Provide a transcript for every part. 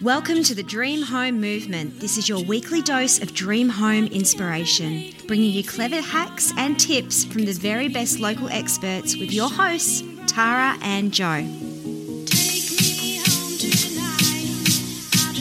Welcome to the Dream Home Movement. This is your weekly dose of dream home inspiration, bringing you clever hacks and tips from the very best local experts with your hosts, Tara and Jo.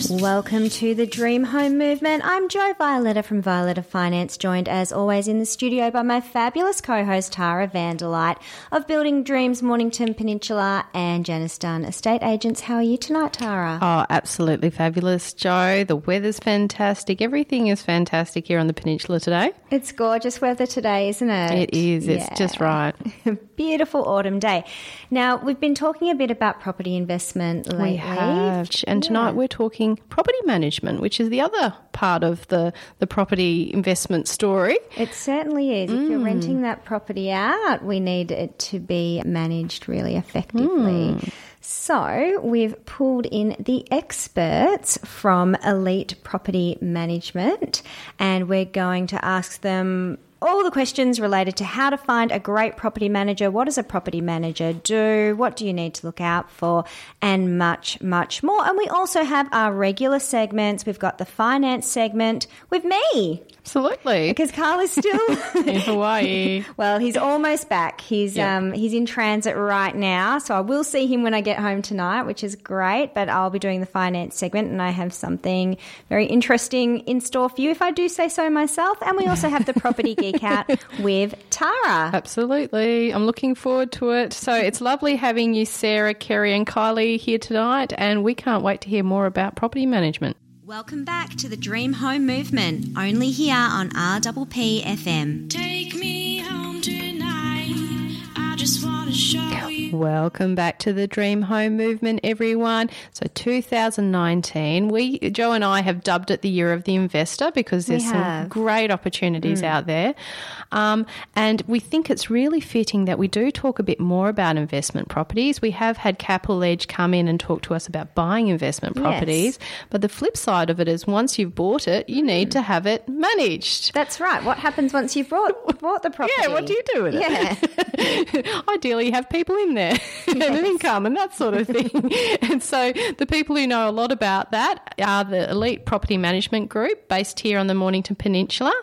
Welcome to the Dream Home Movement. I'm Jo Violeta from Violeta Finance, joined as always in the studio by my fabulous co host Tara Vandeligt of Building Dreams Mornington Peninsula and Janice Dunn Estate Agents. How are you tonight, Tara? Oh, absolutely fabulous, Joe. The weather's fantastic. Everything is fantastic here on the peninsula today. It's gorgeous weather today, isn't it? It is. It's just right. Beautiful autumn day. Now, we've been talking a bit about property investment lately. We have. And tonight we're talking property management, which is the other part of the, the property investment story. It certainly is. If you're mm. renting that property out, we need it to be managed really effectively. Mm. So, we've pulled in the experts from Elite Property Management and we're going to ask them all the questions related to how to find a great property manager, what does a property manager do, what do you need to look out for, and much, much more. And we also have our regular segments. We've got the finance segment with me Absolutely. because Carl is still. in Hawaii. Well, he's almost back. He's Yeah. um he's in transit right now, so I will see him when I get home tonight, which is great. But I'll be doing the finance segment, and I have something very interesting in store for you, if I do say so myself. And we also have the property geek out with Tara. Absolutely. I'm looking forward to it. So it's lovely having you, Sara, Kerrie, and Kylie here tonight. And we can't wait to hear more about property management. Welcome back to the Dream Home Movement, only here on RPP FM. Take me home tonight. I just want. Welcome back to the Dream Home Movement, everyone. So, 2019, we Jo and I have dubbed it the year of the investor because there's some great opportunities out there, um, and we think it's really fitting that we do talk a bit more about investment properties. We have had Capital Edge come in and talk to us about buying investment properties, but the flip side of it is once you've bought it, you need to have it managed. That's right. What happens once you've bought bought the property? Yeah, what do you do with it? Yeah. Ideally, you have people in there and an income and that sort of thing. and so, the people who know a lot about that are the Elite Property Management Group based here on the Mornington Peninsula.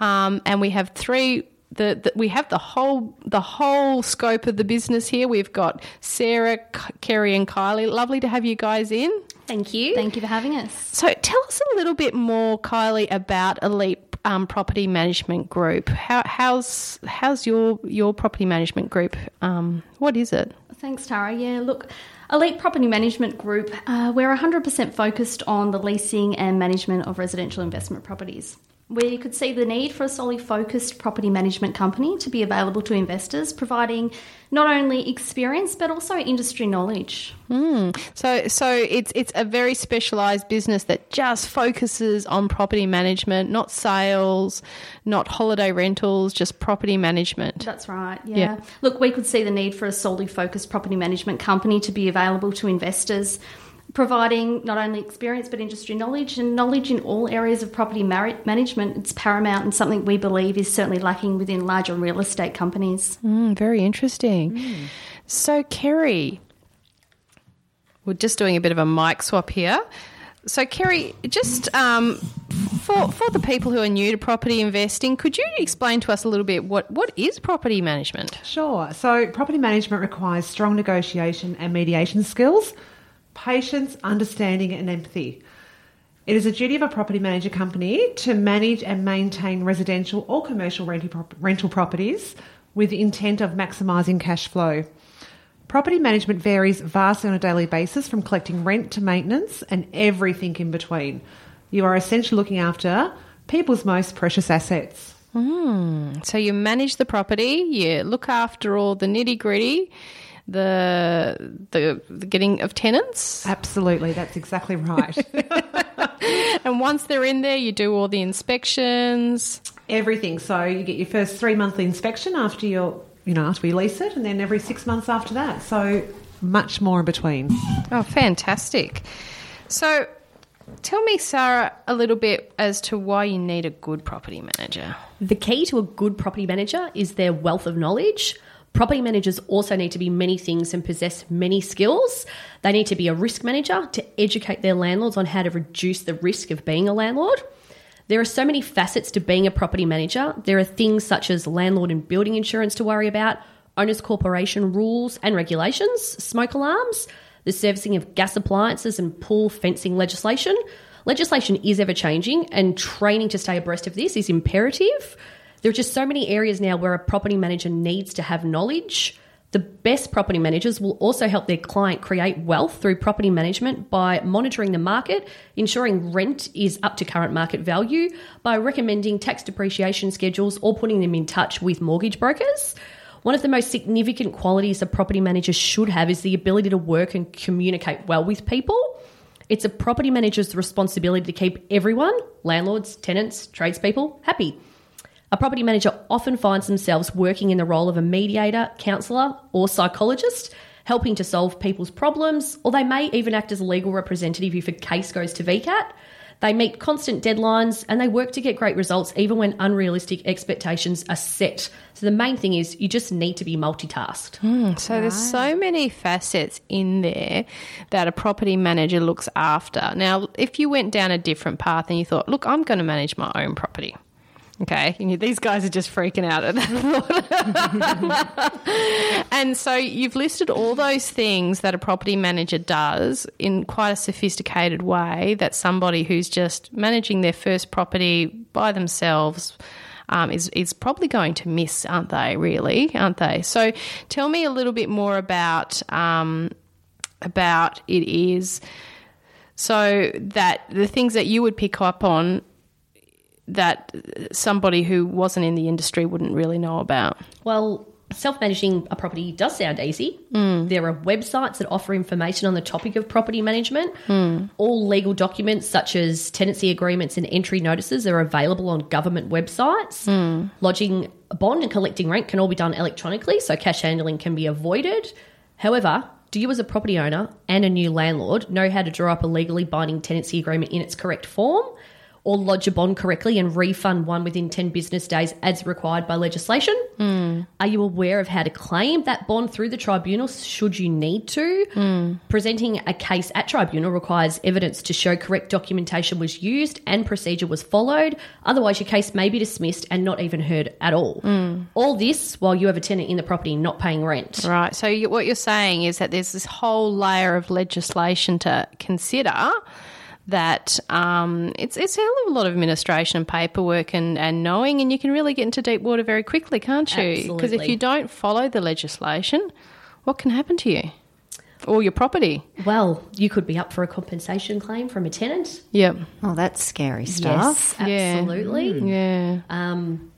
Um, and we have three. The, the, we have the whole the whole scope of the business here. We've got Sara, K- Kerrie, and Kylie. Lovely to have you guys in. Thank you. Thank you for having us. So, tell us a little bit more, Kylie, about Elite um, Property Management Group. How, how's how's your your property management group? Um, what is it? Thanks, Tara. Yeah, look, Elite Property Management Group, uh, we're 100% focused on the leasing and management of residential investment properties. We could see the need for a solely focused property management company to be available to investors, providing not only experience but also industry knowledge. Hmm. So, so it's it's a very specialised business that just focuses on property management, not sales, not holiday rentals, just property management. That's right. Yeah. Yeah. Look, we could see the need for a solely focused property management company to be available to investors, providing not only experience but industry knowledge and knowledge in all areas of property mar- management. It's paramount and something we believe is certainly lacking within larger real estate companies. Mm, very interesting. So, Kerrie, we're just doing a bit of a mic swap here. So, Kerrie, just um, for for the people who are new to property investing, could you explain to us a little bit what, what is property management? Sure. So, property management requires strong negotiation and mediation skills, patience, understanding, and empathy. It is a duty of a property manager company to manage and maintain residential or commercial rental properties with the intent of maximising cash flow. Property management varies vastly on a daily basis from collecting rent to maintenance and everything in between. You are essentially looking after people's most precious assets. Hmm. So, you manage the property, you look after all the nitty gritty, the, the the getting of tenants, Absolutely, that's exactly right. and once they're in there, you do all the inspections. Everything. So you get your first three monthly inspection after your, you know, after we lease it, and then every six months after that. So much more in between. Oh, fantastic. So, tell me, Sara, a little bit as to why you need a good property manager. The key to a good property manager is their wealth of knowledge, Property managers also need to be many things and possess many skills. They need to be a risk manager to educate their landlords on how to reduce the risk of being a landlord. There are so many facets to being a property manager. There are things such as landlord and building insurance to worry about, owners corporation rules and regulations, smoke alarms, the servicing of gas appliances and pool fencing legislation. Legislation is ever changing and training to stay abreast of this is imperative. There are just so many areas now where a property manager needs to have knowledge. The best property managers will also help their client create wealth through property management by monitoring the market, ensuring rent is up to current market value, by recommending tax depreciation schedules or putting them in touch with mortgage brokers. One of the most significant qualities a property manager should have is the ability to work and communicate well with people. It's a property manager's responsibility to keep everyone, landlords, tenants, tradespeople, happy. A property manager often finds themselves working in the role of a mediator, counsellor, or psychologist, helping to solve people's problems, or they may even act as a legal representative if a case goes to VCAT. They meet constant deadlines and they work to get great results even when unrealistic expectations are set. So the main thing is you just need to be multitasked. Hmm, so there's so many facets in there that a property manager looks after. Now, if you went down a different path and you thought, look, I'm going to manage my own property. Okay, you- these guys are just freaking out at that and so you've listed all those things that a property manager does in quite a sophisticated way that somebody who's just managing their first property by themselves um, is is probably going to miss, aren't they? Really, aren't they? So, tell me a little bit more about um, about it is so that the things that you would pick up on that somebody who wasn't in the industry wouldn't really know about. Well, self managing a property does sound easy. Hmm. There are websites that offer information on the topic of property management. Hmm. All legal documents, such as tenancy agreements and entry notices, are available on government websites. Hmm. Lodging a bond and collecting rent can all be done electronically, so cash handling can be avoided. However, do you, as a property owner and a new landlord, know how to draw up a legally binding tenancy agreement in its correct form? Or lodge a bond correctly and refund one within 10 business days as required by legislation? Hmm. Are you aware of how to claim that bond through the tribunal should you need to? Hmm. Presenting a case at tribunal requires evidence to show correct documentation was used and procedure was followed. Otherwise, your case may be dismissed and not even heard at all. Hmm. All this while you have a tenant in the property not paying rent. Right. So you, what you're saying is that there's this whole layer of legislation to consider. That um, it's it's a hell of a lot of administration and paperwork and, and knowing, and you can really get into deep water very quickly, can't you? Because if you don't follow the legislation, what can happen to you or your property? Well, you could be up for a compensation claim from a tenant. Yep. Oh, that's scary stuff. Yes, absolutely. Yeah. Um,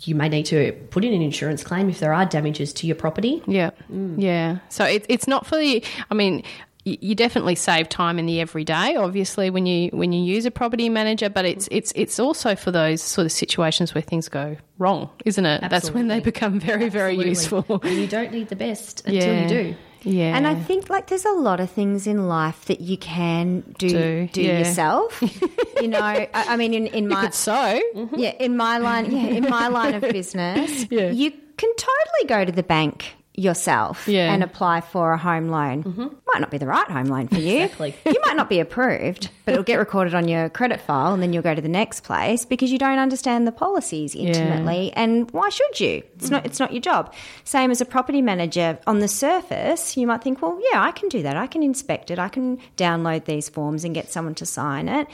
you may need to put in an insurance claim if there are damages to your property. Yeah, yeah. So it's it's not for the. I mean, y- you definitely save time in the everyday, obviously, when you when you use a property manager. But it's it's it's also for those sort of situations where things go wrong, isn't it? That's when they become very very Absolutely. useful. And you don't need the best until yeah. you do. Yeah, And I think like there's a lot of things in life that you can do Do, do, yeah. yourself. you know, I, I mean, in, in my so yeah, in my line, yeah, in my line of business, Yeah. you can totally go to the bank yourself Yeah. and apply for a home loan. Mm-hmm. Might not be the right home loan for you. Exactly. you might not be approved, but it'll get recorded on your credit file, and then you'll go to the next place because you don't understand the policies intimately. And why should you? It's not. It's not your job. Same as a property manager. On the surface, you might think, well, yeah, I can do that. I can inspect it. I can download these forms and get someone to sign it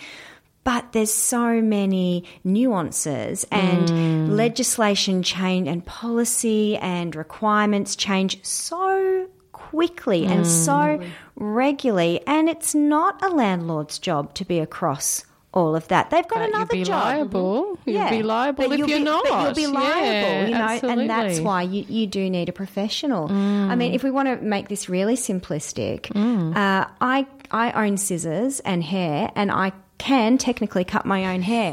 but there's so many nuances and hmm. legislation change and policy and requirements change so quickly and hmm. so regularly and it's not a landlord's job to be across all of that. They've got But you'll another be job. liable. You'll be liable but if you'll you're be, not. But you'll be liable, Yeah, you know, and that's why you, you do need a professional. I mean, hmm. if we want to make this really simplistic, uh, I I own scissors and hair, and I can technically cut my own hair.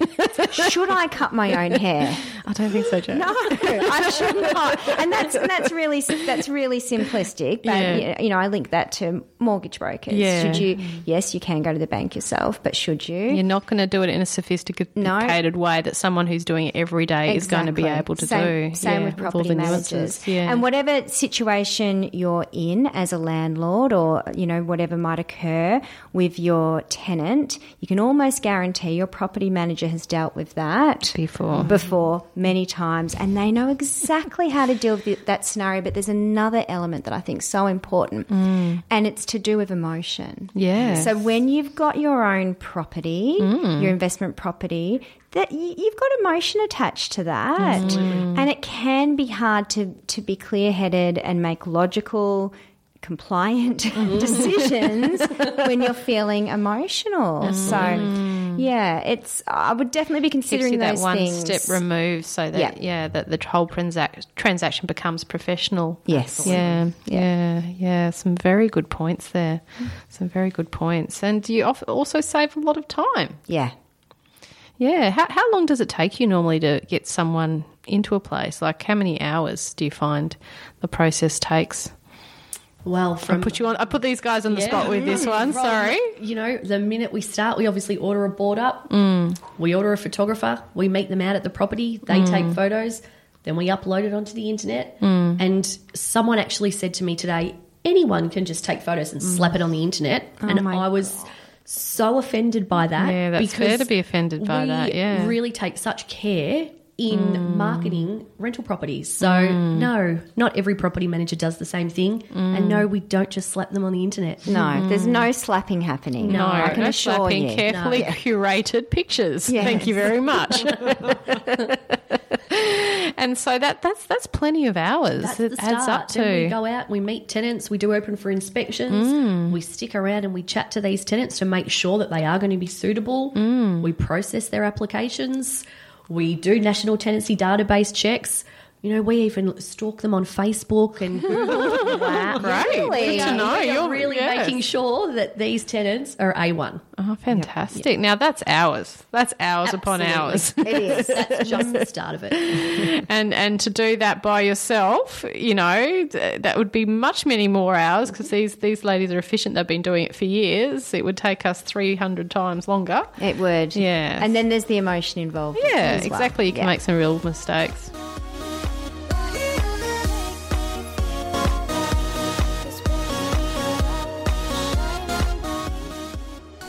Should I cut my own hair? I don't think so, Jo. No, I should not. And that's and that's really that's really simplistic. But Yeah. you know, I link that to mortgage brokers. Yeah. Should you? Yes, you can go to the bank yourself, but should you? You're not going to do it in a sophisticated way that someone who's doing it every day is going to be able to same, do. Same Yeah, with property the managers. Yeah. And whatever situation you're in as a landlord or, you know, whatever might occur with your tenant, you can almost guarantee your property manager has dealt with that Before. before many times and they know exactly how to deal with that scenario. But there's another element that I think is so important mm. and it's to do with emotion. Yeah. So when you've got your own property, mm. your investment property, that you've got emotion attached to that, and it can be hard to to be clear headed and make logical. Compliant mm. decisions when you're feeling emotional. So, yeah, it's. I would definitely be gives considering you that those one things. step removed so that Yeah. yeah, that the whole transac- transaction becomes professional. Yes. Yeah, yeah, yeah. Some very good points there. Some very good points, and you also save a lot of time. Yeah. Yeah. How how long does it take you normally to get someone into a place? Like how many hours do you find the process takes? Well, I from put you on. I put these guys on the Yeah. spot with this one. From, Sorry. You know, the minute we start, we obviously order a board up. Mm. We order a photographer. We meet them out at the property. They take mm. photos. Then we upload it onto the internet. Mm. And someone actually said to me today, anyone can just take photos and slap it on the internet. and oh I was so offended by that. Yeah, that's fair to be offended by we that, yeah. really take such care in marketing rental properties. So no, not every property manager does the same thing. And no, we don't just slap them on the internet. No, there's no slapping happening. No, I can no assure slapping, you. carefully curated pictures. Yes. Thank you very much. and so that that's that's plenty of hours. That's it the adds start. up Then we go out, we meet tenants, we do open for inspections, Mm. we stick around and we chat to these tenants to make sure that they are going to be suitable. Mm. We process their applications, we do national tenancy database checks. You know, we even stalk them on Facebook and Wow. Great. Really? Good to know. We are You're really yes. making sure that these tenants are A1. Oh, fantastic! Now that's hours. That's hours upon hours. It is. That's just the start of it. and and to do that by yourself, you know, th- that would be much many more hours because these these ladies are efficient. They've been doing it for years. It would take us three hundred times longer. It would. Yeah. And then there's the emotion involved. Yeah, as well. exactly. You can Yeah. make some real mistakes.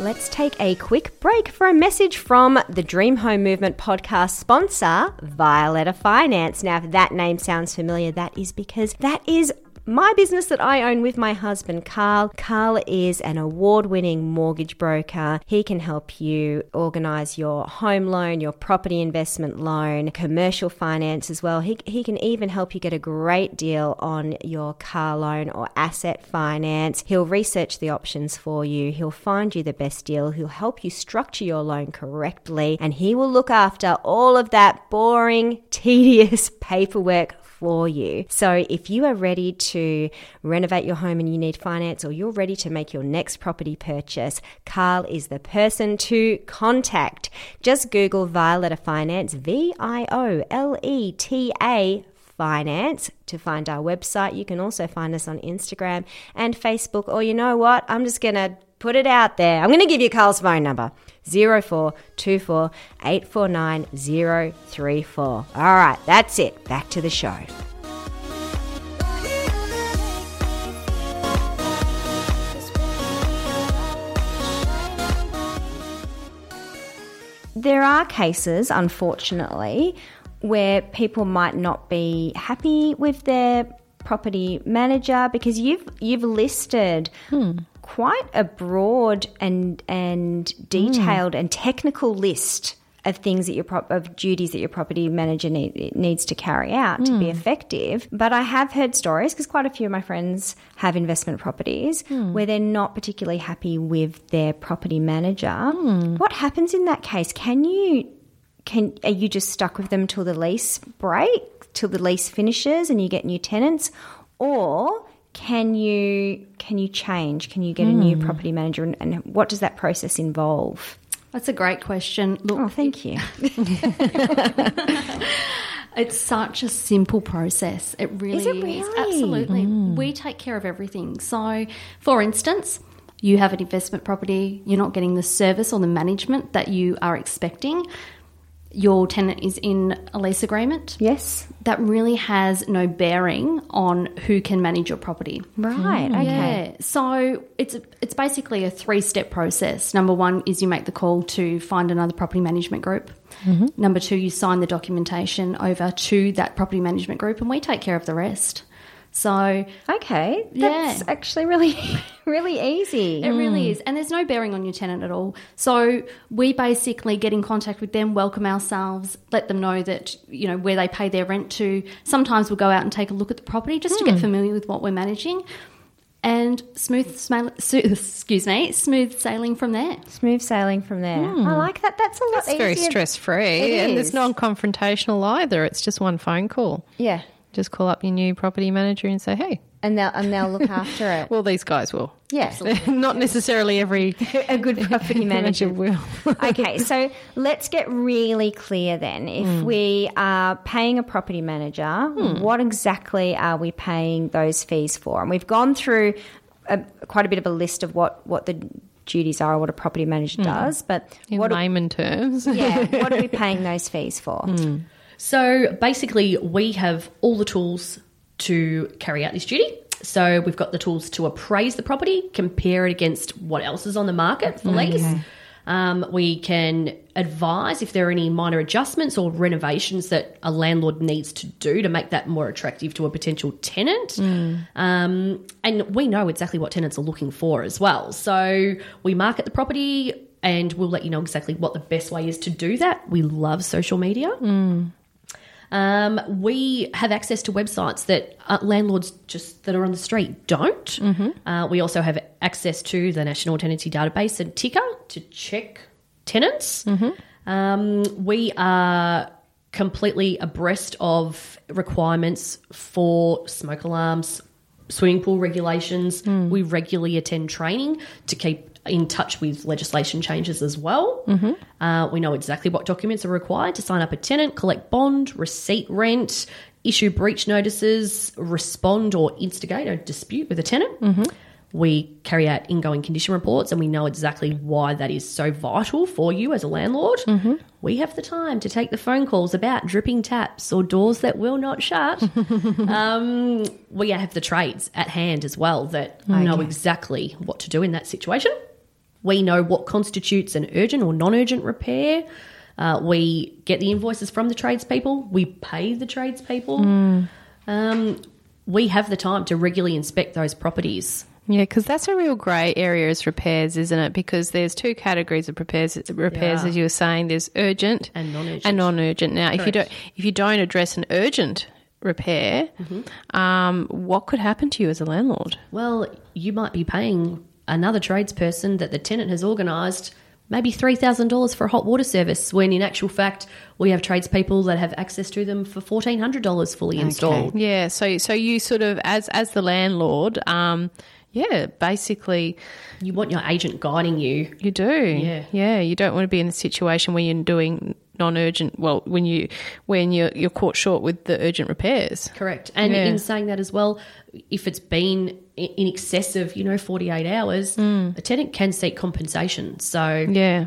Let's take a quick break for a message from the Dream Home Movement podcast sponsor, Violeta Finance. Now, if that name sounds familiar, that is because that is my business that I own with my husband, Carl. Carl is an award winning mortgage broker. He can help you organize your home loan, your property investment loan, commercial finance as well. He, he can even help you get a great deal on your car loan or asset finance. He'll research the options for you. He'll find you the best deal. He'll help you structure your loan correctly and he will look after all of that boring, tedious paperwork for you. So if you are ready to renovate your home and you need finance or you're ready to make your next property purchase, Carl is the person to contact. Just Google Violeta Finance, V I O L E T A finance to find our website. You can also find us on Instagram and Facebook. Or you know what? I'm just going to put it out there. I'm going to give you Carl's phone number. 0424 849 034. All right, that's it. Back to the show. There are cases, unfortunately, where people might not be happy with their property manager because you've you've listed hmm. Quite a broad and and detailed and technical list of things that your prop of duties that your property manager need, needs to carry out to be hmm. effective. But I have heard stories because quite a few of my friends have investment properties hmm. where they're not particularly happy with their property manager. Hmm. What happens in that case? Can you can are you just stuck with them till the lease break, till the lease finishes and you get new tenants, or can you can you change? Can you get a new hmm. property manager, and, and what does that process involve? That's a great question. Look, Oh, thank you. It's such a simple process. It really Is it really? Absolutely. Hmm. We take care of everything. So, for instance, you have an investment property, you're not getting the service or the management that you are expecting. Your tenant is in a lease agreement. Yes. That really has no bearing on who can manage your property. Right. Hmm. Okay. Yeah. So it's it's basically a three step process. Number one is you make the call to find another property management group. Mm-hmm. Number two, you sign the documentation over to that property management group, and we take care of the rest. So Okay. Yeah. That's actually really, really easy. it really mm. is, and there's no bearing on your tenant at all. So we basically get in contact with them, welcome ourselves, let them know that you know where they pay their rent to. Sometimes we'll go out and take a look at the property just to get hmm. familiar with what we're managing, and smooth, smail, su- excuse me, smooth sailing from there. Smooth sailing from there. Hmm. I like that. That's a lot It's very stress free, and is. it's non-confrontational either. It's just one phone call. Yeah. Just call up your new property manager and say, "Hey." And they'll and they'll look after it. Well, these guys will. yeah. Not necessarily every a good property manager will. okay, so let's get really clear then. If hmm. we are paying a property manager, hmm. what exactly are we paying those fees for? And we've gone through a, quite a bit of a list of what, what the duties are, what a property manager hmm. does, but In what, layman terms. yeah, what are we paying those fees for? So basically, we have all the tools to carry out this duty. So we've got the tools to appraise the property, compare it against what else is on the market for lease. Um, we can advise if there are any minor adjustments or renovations that a landlord needs to do to make that more attractive to a potential tenant. Um, and we know exactly what tenants are looking for as well. So we market the property and we'll let you know exactly what the best way is to do that. We love social media. Um, we have access to websites that uh, landlords just that are on the street don't. Uh, we also have access to the National Tenancy Database and TICA to check tenants. Um, we are completely abreast of requirements for smoke alarms, swimming pool regulations. We regularly attend training to keep in touch with legislation changes as well. Uh, we know exactly what documents are required to sign up a tenant, collect bond, receipt rent, issue breach notices, respond or instigate a dispute with a tenant. We carry out ingoing condition reports and we know exactly why that is so vital for you as a landlord. We have the time to take the phone calls about dripping taps or doors that will not shut. um, we have the trades at hand as well that know exactly what to do in that situation. We know what constitutes an urgent or non urgent repair. Uh, we get the invoices from the tradespeople. We pay the tradespeople. Um, we have the time to regularly inspect those properties. Yeah, because that's a real grey area as repairs, isn't it? Because there's two categories of repairs. Repairs, Yeah. as you were saying, there's urgent And non-urgent. And non-urgent. Now, if you don't, if you don't address an urgent repair, Mm-hmm. um, what could happen to you as a landlord? Well, you might be paying another tradesperson that the tenant has organised maybe $3,000 for a hot water service when in actual fact we have tradespeople that have access to them for $1,400 fully installed. Yeah, so so you sort of as as the landlord, um, yeah, basically You want your agent guiding you. you do. Yeah. yeah. You don't want to be in a situation where you're doing non-urgent. Well, when you when you're you're caught short with the urgent repairs. Correct. And Yeah. in saying that as well, if it's been in excess of, you know, 48 hours, a tenant can seek compensation. So Yeah.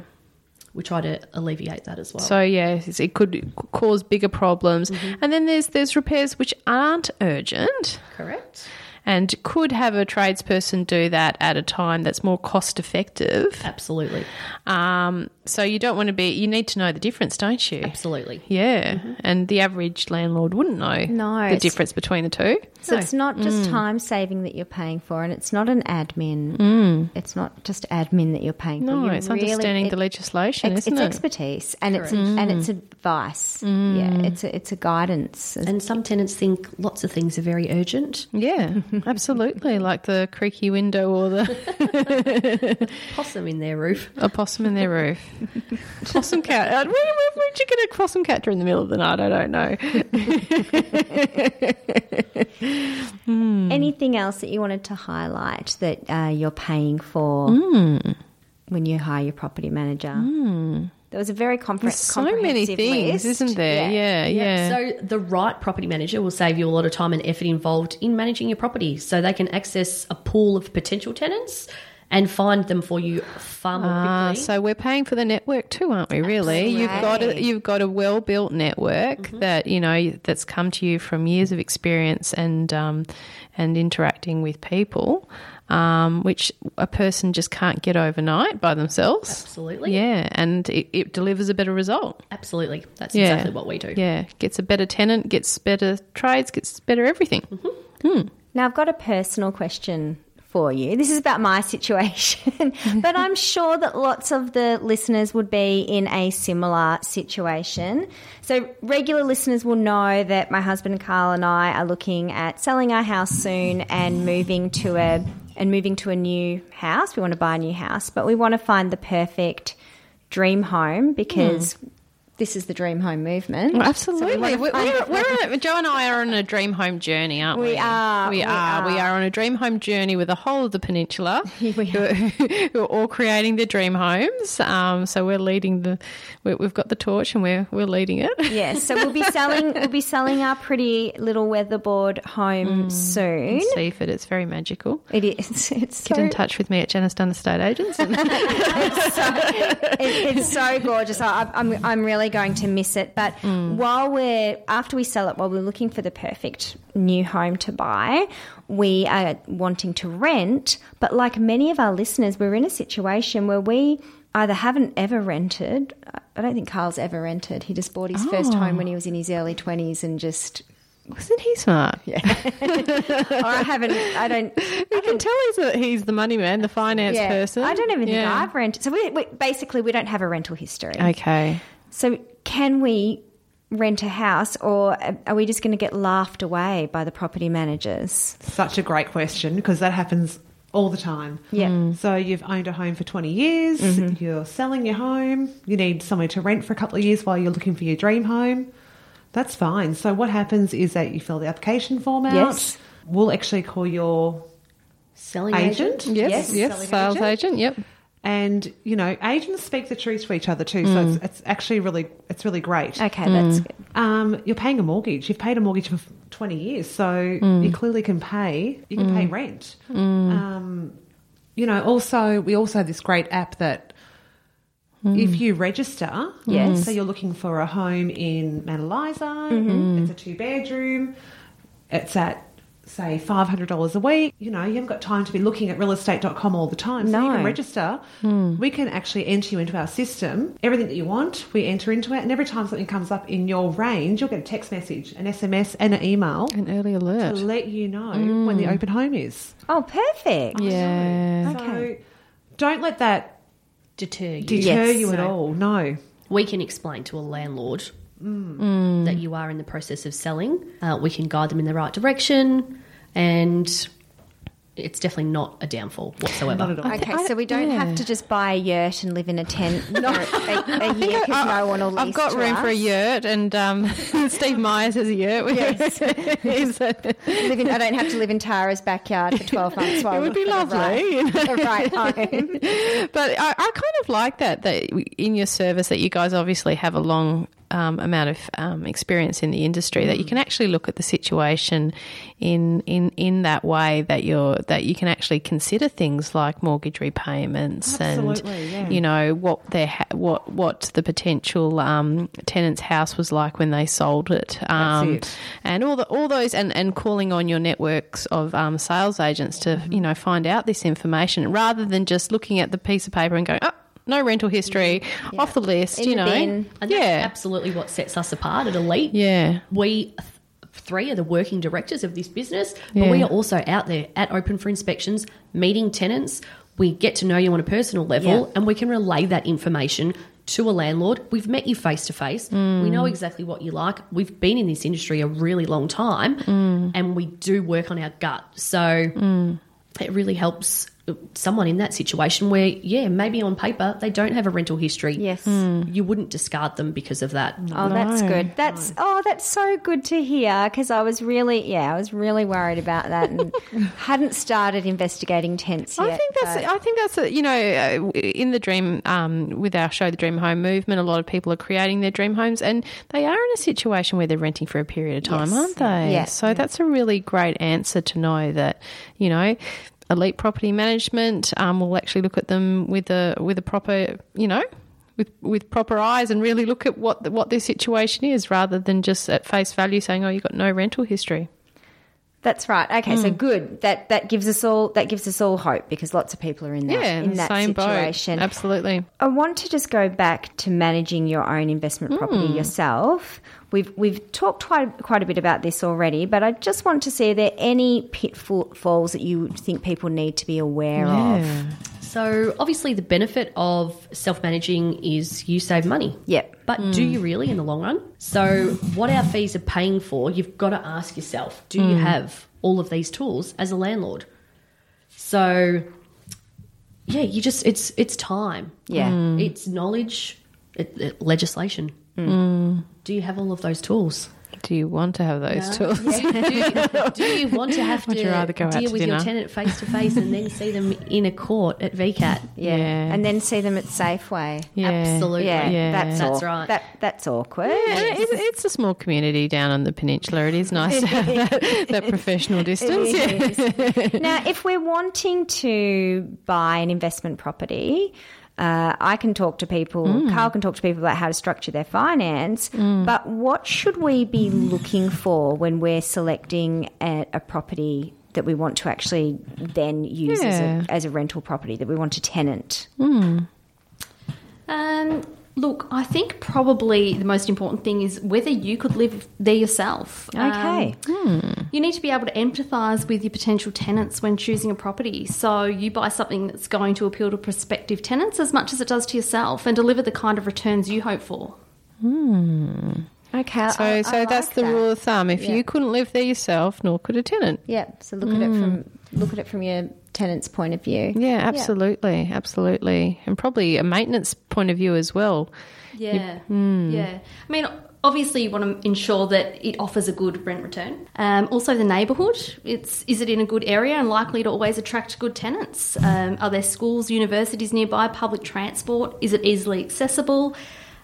we try to alleviate that as well. So yeah, it could cause bigger problems. And then there's there's repairs which aren't urgent Correct. and could have a tradesperson do that at a time that's more cost effective. Absolutely. Um, so you don't want to be. You need to know the difference, don't you? Absolutely. Yeah, mm-hmm. and the average landlord wouldn't know No, the difference between the two. So it's not just mm. time saving that you're paying for, and it's not an admin. Mm. It's not just admin that you're paying for. No, You're it's really- understanding it- the legislation, Ex- isn't it's it? expertise and it's and it's mm. advice. Yeah, it's a, it's a guidance. And some tenants think lots of things are very urgent. Yeah, absolutely. Like the creaky window or the Possum in their roof. a possum in their roof. possum cat. Uh, Where, where, where'd you get a possum cat during the middle of the night? I don't know. Anything else that you wanted to highlight that uh, you're paying for? when you hire your property manager? There was a very compre- There's so many things, list. isn't there? Yeah, yeah. So the right property manager will save you a lot of time and effort involved in managing your property, so they can access a pool of potential tenants and find them for you far more Ah, quickly. so we're paying for the network too, aren't we? Really, you've got a, you've got a well built network Mm-hmm. that you know that's come to you from years of experience and um, and interacting with people, um, which a person just can't get overnight by themselves. Absolutely. yeah, and it, it delivers a better result. Absolutely, that's Yeah, exactly what we do. Yeah, gets a better tenant, gets better trades, gets better everything. Mm-hmm. Now, I've got a personal question for you. This is about my situation, but I'm sure that lots of the listeners would be in a similar situation. So, regular listeners will know that my husband Carl and I are looking at selling our house soon and moving to a and moving to a new house. We want to buy a new house, but we want to find the perfect dream home because hmm. This is the dream home movement. Well, So we absolutely. we're, we're, we're a- Jo and I are on a dream home journey, aren't we? We are, We, we are. We are. are on a dream home journey with the whole of the peninsula. we who, are, who are all creating the dream homes. Um, so we're leading the. We, we've got the torch and we're we're leading it. Yes, so we'll be selling we'll be selling our pretty little weatherboard home soon. Seaford, it's very magical. It is. It's Get so, in touch with me at Janice Dunn Estate Agents. And it, it's so gorgeous. I, I'm I'm really going to miss it. But mm. while we're after we sell it, while we're looking for the perfect new home to buy, we are wanting to rent. But like many of our listeners, we're in a situation where we either haven't ever rented. I don't think Carl's ever rented. He just bought his first home when he oh. was in his early twenties and just. wasn't he smart? Yeah, Or I haven't. I don't. you can tell he's a, he's the money man, the finance Yeah, person. I don't even think I've rented. So we, we basically we don't have a rental history. Okay. So can we rent a house, or are we just going to get laughed away by the property managers? Such a great question because that happens all the time. Yeah. So you've owned a home for 20 years, Mm-hmm. you're selling your home, you need somewhere to rent for a couple of years while you're looking for your dream home. That's fine. So what happens is that you fill the application form out. Yes. We'll actually call your Selling agent. agent. Yes, Yes, yes, sales agent. agent. Yep. And you know, agents speak the truth to each other too. So mm. it's, it's actually really it's really great. Okay, that's mm. good. Um, you're paying a mortgage. You've paid a mortgage for 20 years, so mm. you clearly can pay. You can pay rent. Um, you know, also we also have this great app that if you register, Yes. so you're looking for a home in Mount Eliza, mm-hmm. it's a two bedroom, it's at say $500 a week, you know, you haven't got time to be looking at realestate.com all the time. So you can register. Hmm. We can actually enter you into our system. Everything that you want, we enter into it. And every time something comes up in your range, you'll get a text message, an SMS, and an email An early alert. to let you know hmm. when the open home is. Oh, perfect. Oh, yeah. So don't let that Deter you. deter Yes. you at No. all. No. we can explain to a landlord that you are in the process of selling. Uh, we can guide them in the right direction, and it's definitely not a downfall whatsoever. Not at all. Okay, so we don't have to just buy a yurt and live in a tent for a, a year because no one will lease I've got to room for a yurt, and um, Steve Myers has a yurt. Yes. He's Live in, I don't have to live in Tara's backyard for 12 months while It would be for the lovely. right, the right home. but I, I kind of like that that in your service that you guys obviously have a long um, amount of um, experience in the industry that you can actually look at the situation in in in that way that you're that you can actually consider things like mortgage repayments Absolutely, and yeah. you know what their ha- what what the potential um, tenant's house was like when they sold it um, it. and all the all those and, and calling on your networks of um, sales agents to you know find out this information rather than just looking at the piece of paper and going oh no rental history off the list In you the know bin. And that's yeah absolutely what sets us apart at Elite. yeah We three are the working directors of this business, but Yeah. we are also out there at open for inspections, meeting tenants. We get to know you on a personal level, Yeah. and we can relay that information to a landlord. We've met you face to face. We know exactly what you like. We've been in this industry a really long time, mm. and we do work on our gut. So mm. it really helps someone in that situation where, yeah, maybe on paper they don't have a rental history. Yes. You wouldn't discard them because of that. Oh, that's good. That's oh, that's so good to hear because I was really, yeah, I was really worried about that and hadn't started investigating tents yet. I think that's. but- I think that's. A, you know, uh, in the dream, um, with our show, the Dream Home Movement, a lot of people are creating their dream homes, and they are in a situation where they're renting for a period of time, Yes. aren't they? Yeah. So that's a really great answer to know that you know. Elite property management um, will actually look at them with a with a proper, you know, with with proper eyes and really look at what the, what their situation is, rather than just at face value saying, "Oh, you've got no rental history." That's right. Okay, Hmm. so good. That that gives us all that gives us all hope because lots of people are in that Yeah, in that situation. boat. Absolutely. I want to just go back to managing your own investment property Hmm. yourself. We've we've talked quite quite a bit about this already, but I just want to see are there any pitfalls that you think people need to be aware of? So, obviously, the benefit of self managing is you save money. Yep. But do you really in the long run? So, what our fees are paying for, you've got to ask yourself do you mm. have all of these tools as a landlord? So, yeah, you just, it's it's time. Yeah. It's knowledge, it, it- legislation. Mm. Mm. Do you have all of those tools? Do you want to have those tools? do, you, do you want to have Would to you rather go out deal to with your tenant face to face and then see them in a court at VCAT? Yeah. Yeah. And then see them at Safeway. Yeah. Absolutely. Yeah, Yeah. that's That's aw- right. That that's awkward. Yeah, it's, it's a small community down on the peninsula. It is nice to have that, that professional distance. Yeah. now, if we're wanting to buy an investment property, uh, I can talk to people, Carl can talk to people about how to structure their finance, but what should we be looking for when we're selecting a, a property that we want to actually then use Yeah. as, a, as a rental property that we want to tenant? Um, look, I think probably the most important thing is whether you could live there yourself. Okay. Um, You need to be able to empathise with your potential tenants when choosing a property. So you buy something that's going to appeal to prospective tenants as much as it does to yourself and deliver the kind of returns you hope for. Okay. So, I- I so that's like the that. rule of thumb. If Yeah. you couldn't live there yourself, nor could a tenant. Yeah. So look at it from look at it from your tenant's point of view. Yeah, absolutely, absolutely, and probably a maintenance point of view as well. Yeah, yeah. I mean, obviously, you want to ensure that it offers a good rent return. Um, also, the neighbourhood. It's is it in a good area and likely to always attract good tenants? Um, are there schools, universities nearby? Public transport? Is it easily accessible?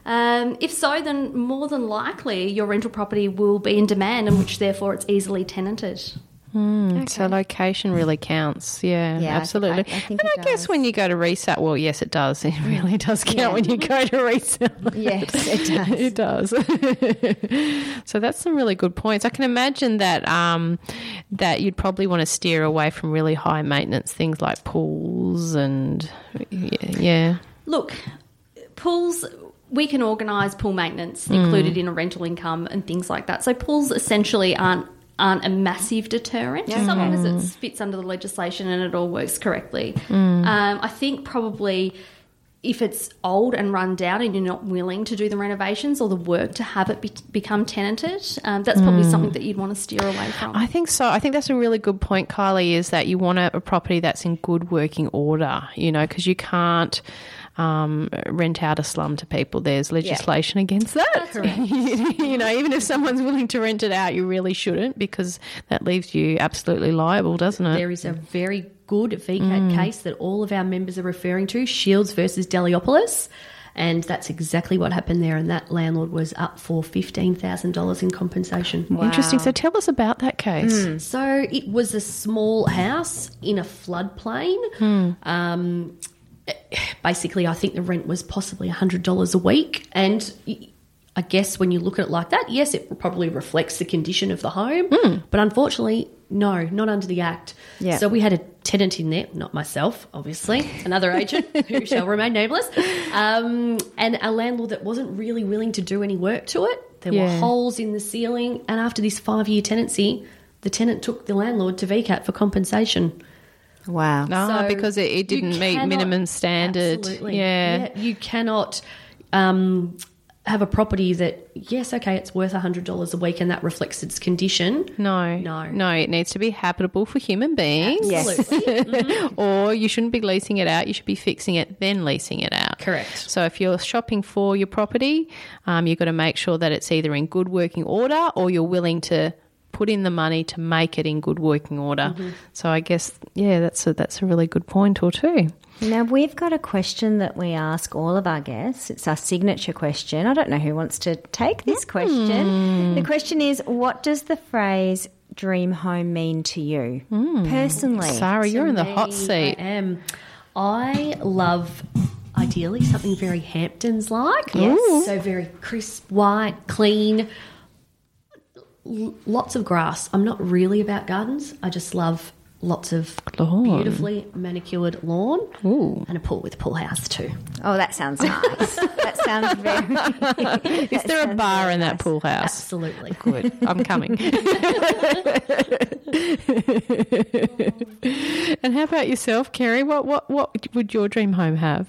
Um, if so, then more than likely your rental property will be in demand, and which therefore it's easily tenanted. So location really counts. Yeah, Yeah, absolutely. I- I think and it I guess when you go to resale, well, yes, it does. It really does count when you go to resale. Yes, it does. It does. so that's some really good points. I can imagine that um, that you'd probably want to steer away from really high maintenance things like pools and yeah. yeah. Look, pools. We can organise pool maintenance included in a rental income and things like that. So pools essentially aren't aren't a massive deterrent, so long as it fits under the legislation and it all works correctly. Um, I think probably if it's old and run down and you're not willing to do the renovations or the work to have it be- become tenanted, um, that's probably something that you'd want to steer away from. I think so. I think that's a really good point, Kylie, is that you want a, a property that's in good working order, you know, because you can't um, rent out a slum to people. There's legislation against that. you know, even if someone's willing to rent it out, you really shouldn't because that leaves you absolutely liable, doesn't it? There is a very good VCAT case that all of our members are referring to Shields versus Deliopolis. And that's exactly what happened there. And that landlord was up for $15,000 in compensation. Interesting. So tell us about that case. So it was a small house in a floodplain. Um, basically, I think the rent was possibly $100 a week. And I guess when you look at it like that, yes, it probably reflects the condition of the home. But unfortunately, no, not under the Act. Yeah. So we had a tenant in there, not myself, obviously, another agent who shall remain nameless, um, and a landlord that wasn't really willing to do any work to it. There were holes in the ceiling. And after this five year tenancy, the tenant took the landlord to VCAT for compensation. Wow. No, So because it, it didn't meet cannot- minimum standard. Absolutely. Yeah. you cannot um, have a property that, yes, okay, it's worth $100 a week and that reflects its condition. No, No. no. It needs to be habitable for human beings. Absolutely. or you shouldn't be leasing it out. You should be fixing it, then leasing it out. Correct. So if you're shopping for your property, um, you've got to make sure that it's either in good working order or you're willing to put in the money to make it in good working order. Mm-hmm. So I guess yeah, that's a that's a really good point or two. Now, we've got a question that we ask all of our guests. It's our signature question. I don't know who wants to take this question. Hmm. The question is What does the phrase dream home mean to you hmm. personally? Sara, you're in the Me, hot seat. I am. I love ideally something very Hamptons like. Yes. So very crisp, white, clean. L- lots of grass. I'm not really about gardens. I just love lots of Lawn. beautifully manicured lawn Ooh. and a pool with a pool house too. Oh, that sounds nice. that sounds very. Is there a bar very in that nice. pool house? Absolutely. Good. I'm coming. and how about yourself, Kerrie? What what what would your dream home have?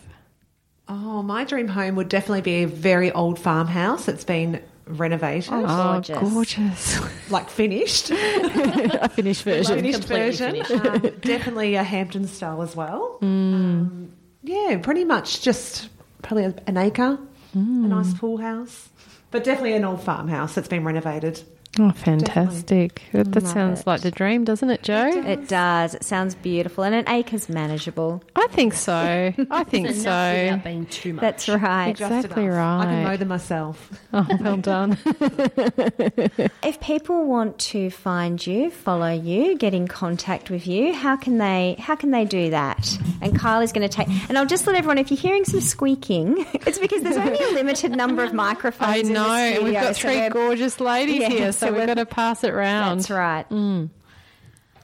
Oh, my dream home would definitely be a very old farmhouse that's been renovated, Oh, gorgeous. gorgeous. like finished. a finished version. finished Completely version. finished. Um, definitely a Hampton style as well. Um, yeah, pretty much just probably an acre, a nice pool house, but definitely an old farmhouse that's been renovated. Oh, fantastic. That sounds like the dream, doesn't it, Jo? It does. It sounds beautiful. And an acre's manageable. I think so. I think Enough so. without being too much. That's right. Just Exactly enough. I can right. mow them myself. Oh, well done. If people want to find you, follow you, get in contact with you, how can they how can they do that? And Kylie is going to take and I'll just let everyone if you're hearing some squeaking, it's because there's only a limited number of microphones I in the know. And we've got so three we're- gorgeous ladies Yeah, here, so so, we've we're- got to pass it round. That's right.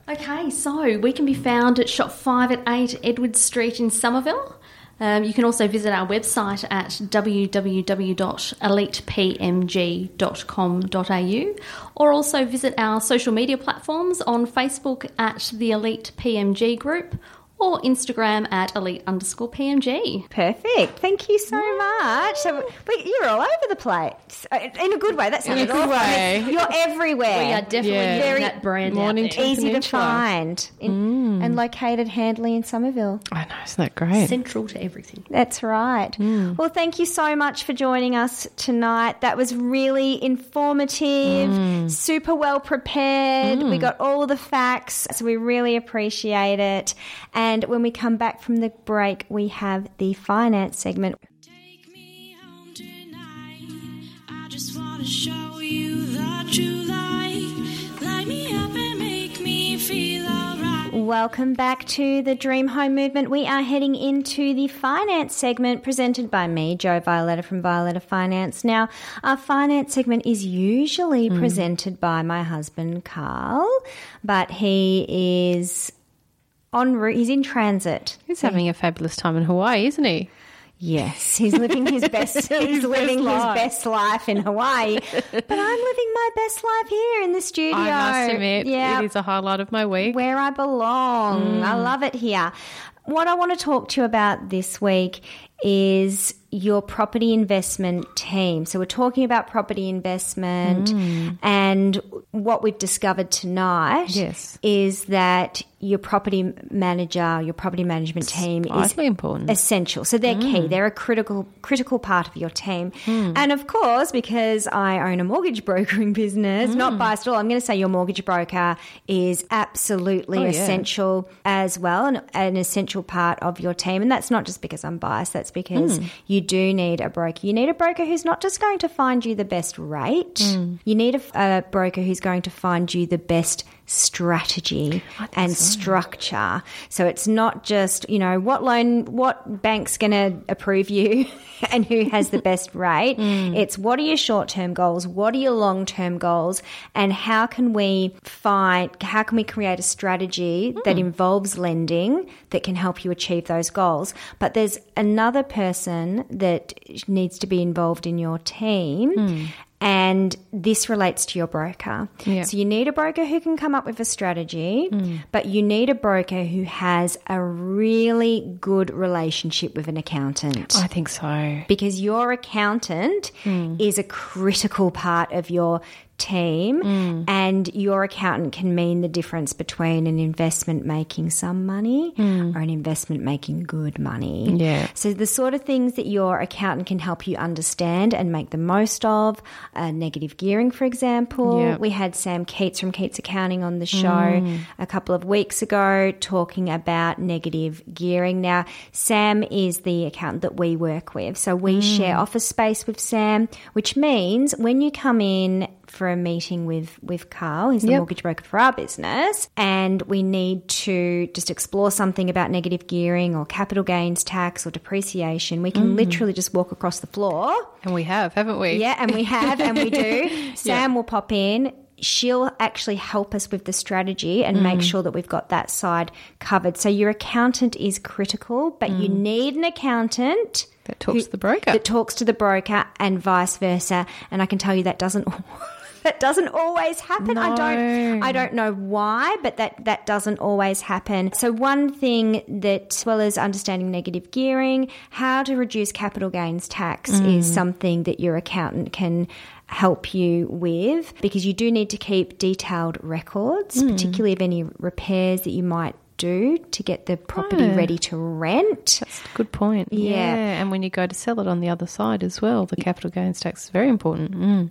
Okay, so we can be found at Shop 5 at 8 Edward Street in Somerville. Um, you can also visit our website at www.elitepmg.com.au or also visit our social media platforms on Facebook at the Elite PMG Group or Instagram at elite underscore PMG. Perfect. Thank you so much. So, but you're all over the place Uh, in a good way. That's not In a at good all. I mean, way. You're everywhere. we are definitely Yeah. Very that brand morning out there. easy to find in, mm. and located handily in Somerville. I know, isn't that great? Central to everything. That's right. Mm. Well, thank you so much for joining us tonight. That was really informative, mm. super well prepared. We got all the facts, so we really appreciate it. And when we come back from the break, we have the finance segment. Take me home tonight. I just wanna show you the true light. Light me up and make me feel. Welcome back to the Dream Home Movement. We are heading into the finance segment presented by me, Jo Violeta from Violeta Finance. Now, our finance segment is usually hmm. presented by my husband, Carl, but he is en route, he's in transit. He's having a fabulous time in Hawaii, isn't he? Yes, he's living his best. he's living his life. best life in Hawaii, but I'm living my best life here in the studio. I must admit, yeah, it is a highlight of my week. where I belong. I mm. love it here. What I want to talk to you about this week is your property investment team. So we're talking about property investment mm. and what we've discovered tonight Yes. is that your property manager, your property management team is important. essential. So they're key. Mm. They're a critical critical part of your team. Mm. And of course, because I own a mortgage brokering business, not biased at all, I'm going to say your mortgage broker is absolutely Oh, yeah. essential as well, and an essential part of your team. And that's not just because I'm biased. That's because you do need a broker. You need a broker who's not just going to find you the best rate. Mm. You need a, a broker who's going to find you the best strategy and structure. So it's not just, you know, what loan, what bank's going to approve you and who has the best rate. Hmm. It's what are your short term goals? What are your long term goals? And how can we find, how can we create a strategy that hmm. involves lending that can help you achieve those goals? But there's another person that needs to be involved in your team. Hmm. And this relates to your broker. Yeah. So you need a broker who can come up with a strategy, Mm. but you need a broker who has a really good relationship with an accountant I think so. because your accountant Hmm. is a critical part of your team Hmm. and your accountant can mean the difference between an investment making some money or an investment making good money. Yeah. So the sort of things that your accountant can help you understand and make the most of, uh, negative gearing, for example. We had Sam Keats from Keats Accounting on the show a couple of weeks ago talking about negative gearing. Now, Sam is the accountant that we work with. So we share office space with Sam, which means when you come in for a meeting with with Carl, he's the Yep. mortgage broker for our business, and we need to just explore something about negative gearing or capital gains tax or depreciation. We can literally just walk across the floor And we have, haven't we? yeah, and we have, and we do. Sam will pop in. She'll actually help us with the strategy and Mm. make sure that we've got that side covered. So your accountant is critical, but you need an accountant Mm. That talks to the broker. that talks to the broker and vice versa. And I can tell you that doesn't. That doesn't always happen. I don't. I don't know why, but that that doesn't always happen. So one thing that, as well as understanding negative gearing, how to reduce capital gains tax Mm. is something that your accountant can help you with because you do need to keep detailed records, Mm. particularly of any repairs that you might do to get the property Yeah. ready to rent. That's a good point. Yeah. And when you go to sell it on the other side as well, the capital gains tax is very important. Mm.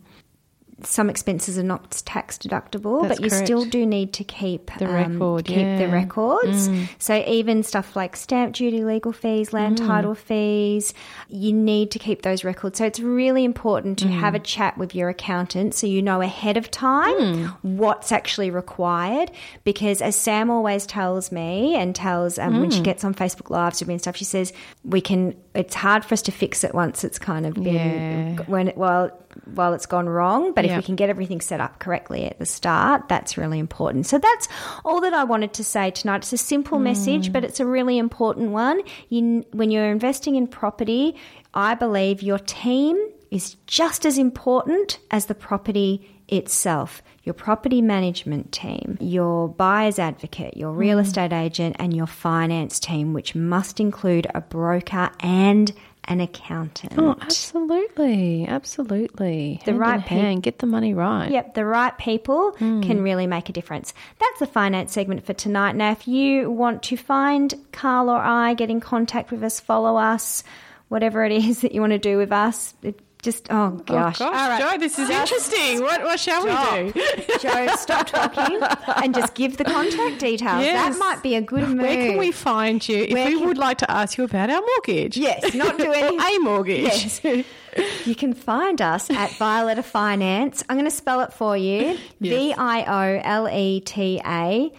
Some expenses are not tax deductible, That's but you correct. still do need to keep The um, record, keep the yeah. Mm. records. So even stuff like stamp duty, legal fees, land Mm. title fees, you need to keep those records. So it's really important to have a Mm. chat with your accountant so you know ahead of time Mm. what's actually required. Because as Sam always tells me and tells um, when she Mm. gets on Facebook Lives with me and stuff, she says we can. It's hard for us to fix it once it's kind of been Yeah. when it, well while it's gone wrong. But if Yeah. we can get everything set up correctly at the start, that's really important. So that's all that I wanted to say tonight. It's a simple hmm. message, but it's a really important one. You, when you're investing in property, I believe your team is just as important as the property itself. Your property management team, your buyer's advocate, your real hmm. estate agent, and your finance team, which must include a broker and an accountant. Oh, absolutely. Absolutely. The Hand right in peop- hand. Get the money right. Yep, the right people hmm. can really make a difference. That's the finance segment for tonight. Now, if you want to find Carl or I, get in contact with us, follow us, whatever it is that you want to do with us, it just, oh gosh. Oh, gosh, Jo, this is interesting. What, what shall we do? Jo, stop talking and just give the contact details. Yes. That might be a good move. Where can we find you if Where we can- would like to ask you about our mortgage? Yes, not do any- a mortgage. Yes. You can find us at Violeta Finance. I'm going to spell it for you. V I O L E T A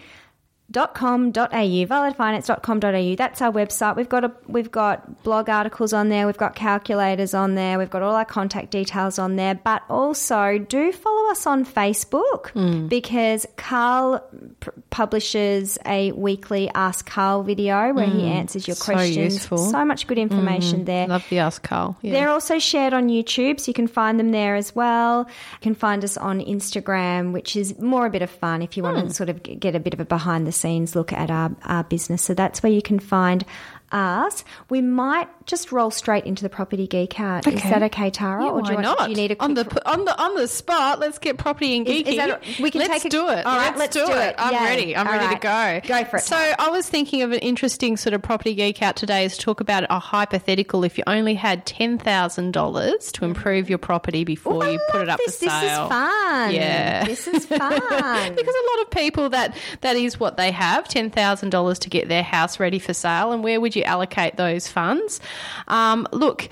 dot com dot au violetafinance.com.au that's our website we've got a we've got blog articles on there we've got calculators on there we've got all our contact details on there but also do follow us on facebook Hmm. because carl p- publishes a weekly ask carl video where he answers your Hmm. So questions useful. so much good information there Love the Ask Carl. Yeah. they're also shared on YouTube, so you can find them there as well. You can find us on Instagram, which is more a bit of fun if you want to sort of get a bit of a behind the scenes look at our, our business. So that's where you can find us. We might just roll straight into the property geek out. Is that okay, Tara? Yeah, or do you why want, not? Do you need a on the on the on the spot? Let's get property and Is- geeky. is that- we can let's take a- do it. all right, let's do it. I'm Yay. ready. I'm All ready right. to go. Go for it. So I was thinking of an interesting sort of property geek out today is talk about a hypothetical. If you only had ten thousand dollars to improve your property before Ooh, you put it up this. for sale, This is fun. Yeah. This is fun. because a lot of people that that is what they have ten thousand dollars to get their house ready for sale, and where would you allocate those funds? Um, look.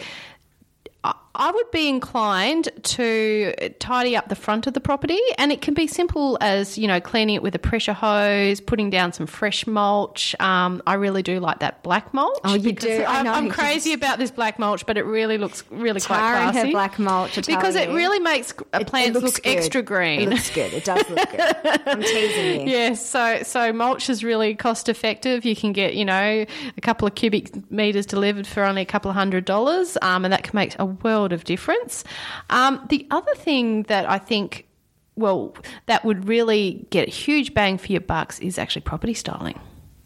I- would be inclined to tidy up the front of the property, and it can be simple as you know cleaning it with a pressure hose, putting down some fresh mulch. Um, I really do like that black mulch. Oh, you do? I'm. I'm crazy about this black mulch, but it really looks really Tara quite classy. her black mulch, because it you. really makes uh, It- plants look good. extra green. It looks good. It does look good. I'm teasing you. Yes, so so mulch is really cost effective. You can get you know a couple of cubic meters delivered for only a couple of hundred dollars, um, and that can make a world world of difference. Um, the other thing that I think, well, that would really get a huge bang for your bucks is actually property styling.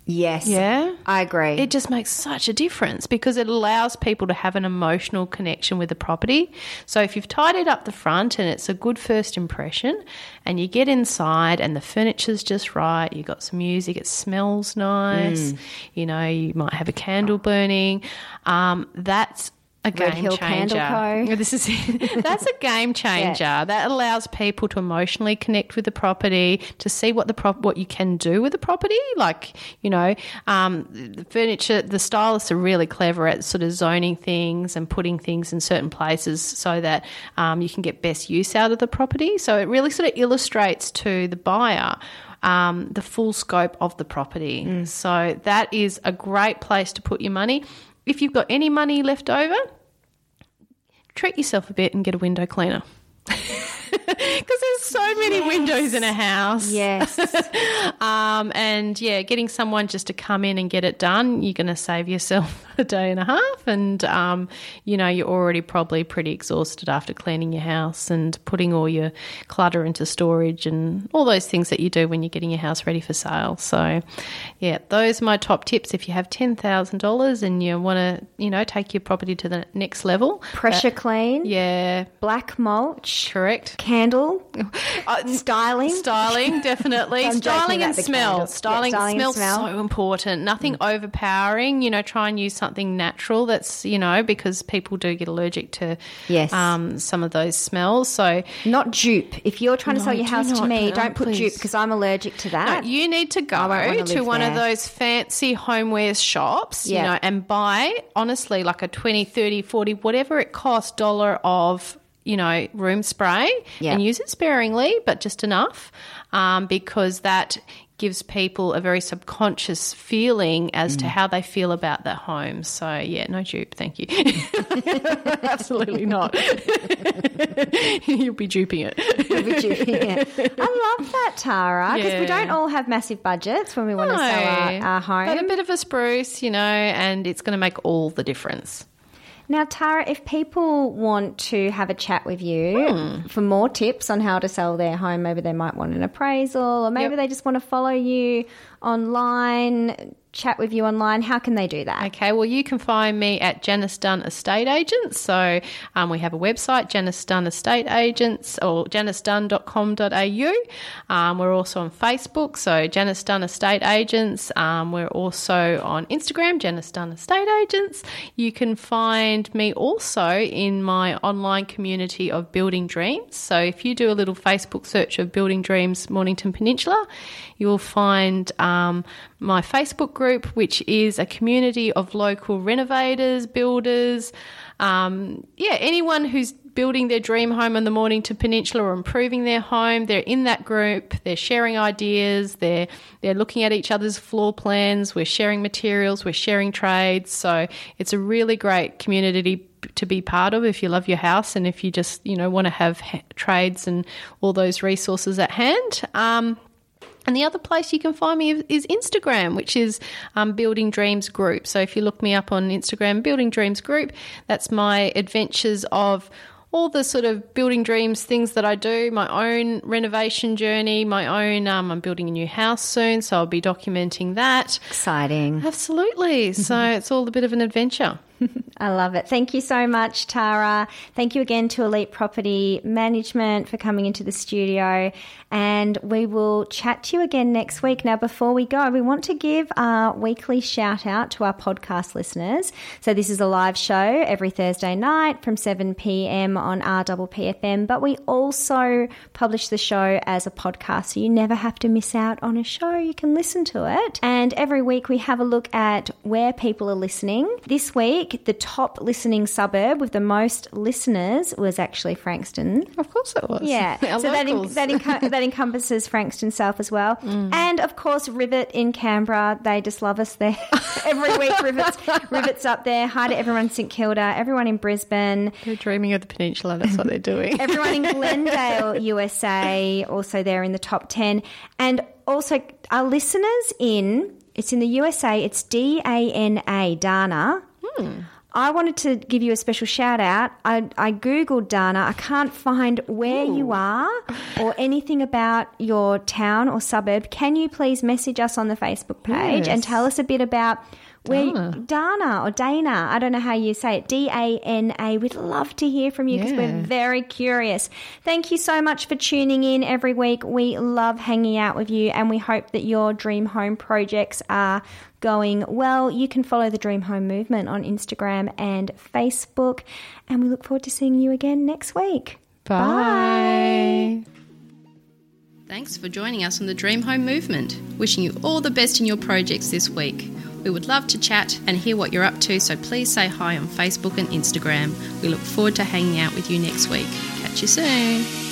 Yes. Yeah. I agree. It just makes such a difference because it allows people to have an emotional connection with the property. So if you've tidied up the front and it's a good first impression, and you get inside and the furniture's just right, you've got some music, it smells nice, you know, you might have a candle burning. Um, that's a Red game Hill changer. Co. This is that's a game changer. That allows people to emotionally connect with the property, to see what the prop what you can do with the property. Like you know, um, the furniture. The stylists are really clever at sort of zoning things and putting things in certain places so that um, you can get best use out of the property. So it really sort of illustrates to the buyer. Um, the full scope of the property. So that is a great place to put your money. If you've got any money left over, treat yourself a bit and get a window cleaner. Because there's so many windows in a house. yes. Um, and yeah, getting someone just to come in and get it done, you're going to save yourself a day and a half. And, um, you know, you're already probably pretty exhausted after cleaning your house and putting all your clutter into storage and all those things that you do when you're getting your house ready for sale. So, yeah, those are my top tips. If you have $10,000 and you want to, you know, take your property to the next level, Pressure clean. yeah, Black mulch. correct. Candle. styling. Styling, definitely. Styling and smell. candle. Yeah, Styling, styling smell. Mm. so important. Nothing overpowering. You know, try and use something natural. That's you know because people do get allergic to Yes. um, some of those smells. So Not dupe. If you're trying to sell your house to me, put- don't put please. dupe because I'm allergic to no, that. you need to go to one of those fancy homewares shops, you know, and buy honestly like a 20, 30, 40, whatever it costs dollar of you know, room spray Yeah. and use it sparingly, but just enough, um, because that gives people a very subconscious feeling as Mm. to how they feel about their home. So, yeah, no dupe, thank you. Absolutely not. You'll be duping it. Be duping it. I love that, Tara, because we don't all have massive budgets when we want to sell our, our home. But a bit of a spruce, you know, and it's going to make all the difference. Now, Tara, if people want to have a chat with you Hmm. for more tips on how to sell their home, maybe they might want an appraisal, or maybe Yep. they just want to follow you online, chat with you online, how can they do that? Okay, well, you can find me at Janice Dunn Estate Agents. So um, we have a website, Janice Dunn Estate Agents, or janicedunn.com.au. Um, we're also on Facebook, so Janice Dunn Estate Agents. Um, we're also on Instagram, Janice Dunn Estate Agents. You can find me also in my online community of Building Dreams. So if you do a little Facebook search of Building Dreams Mornington Peninsula, you'll find um, my Facebook group, which is a community of local renovators, builders, um, yeah, anyone who's building their dream home in the Mornington Peninsula or improving their home. They're in that group. They're sharing ideas. They're they're looking at each other's floor plans. We're sharing materials. We're sharing trades. So it's a really great community to be part of if you love your house and if you just you know want to have ha- trades and all those resources at hand. Um, and the other place you can find me is Instagram, which is um, Building Dreams Group. So if you look me up on Instagram, Building Dreams Group, that's my adventures of all the sort of building dreams things that I do, my own renovation journey, my own. Um, I'm building a new house soon, so I'll be documenting that. Exciting. Absolutely. So it's all a bit of an adventure. I love it. Thank you so much, Tara. Thank you again to Elite Property Management for coming into the studio. And we will chat to you again next week. Now, before we go, we want to give our weekly shout out to our podcast listeners. So, this is a live show every Thursday night from 7 p.m. on RPPFM, but we also publish the show as a podcast. So, you never have to miss out on a show. You can listen to it. And every week we have a look at where people are listening. This week, the top listening suburb with the most listeners was actually Frankston. Of course it was. Yeah, so that, locals. that, enco- that encompasses Frankston South as well, mm. and of course Rivett in Canberra. They just love us there every week. Rivets, Rivets up there. Hi to everyone in St Kilda, everyone in Brisbane, They're dreaming of the peninsula. That's what they're doing. everyone in Glendale, USA, also there in the top 10. And also our listeners in, it's in the USA, it's D A N A, Dana. Hmm. I wanted to give you a special shout out. I, I Googled Dana. I can't find where you are or anything about your town or suburb. Can you please message us on the Facebook page and tell us a bit about where Dana. Dana or Dana? I don't know how you say it. D A N A. We'd love to hear from you because we're very curious. Thank you so much for tuning in every week. We love hanging out with you and we hope that your dream home projects are going well. You can follow the Dream Home Movement on Instagram and Facebook. And we look forward to seeing you again next week. Bye. Thanks for joining us on the Dream Home Movement. Wishing you all the best in your projects this week. We would love to chat and hear what you're up to, so please say hi on Facebook and Instagram. We look forward to hanging out with you next week. Catch you soon.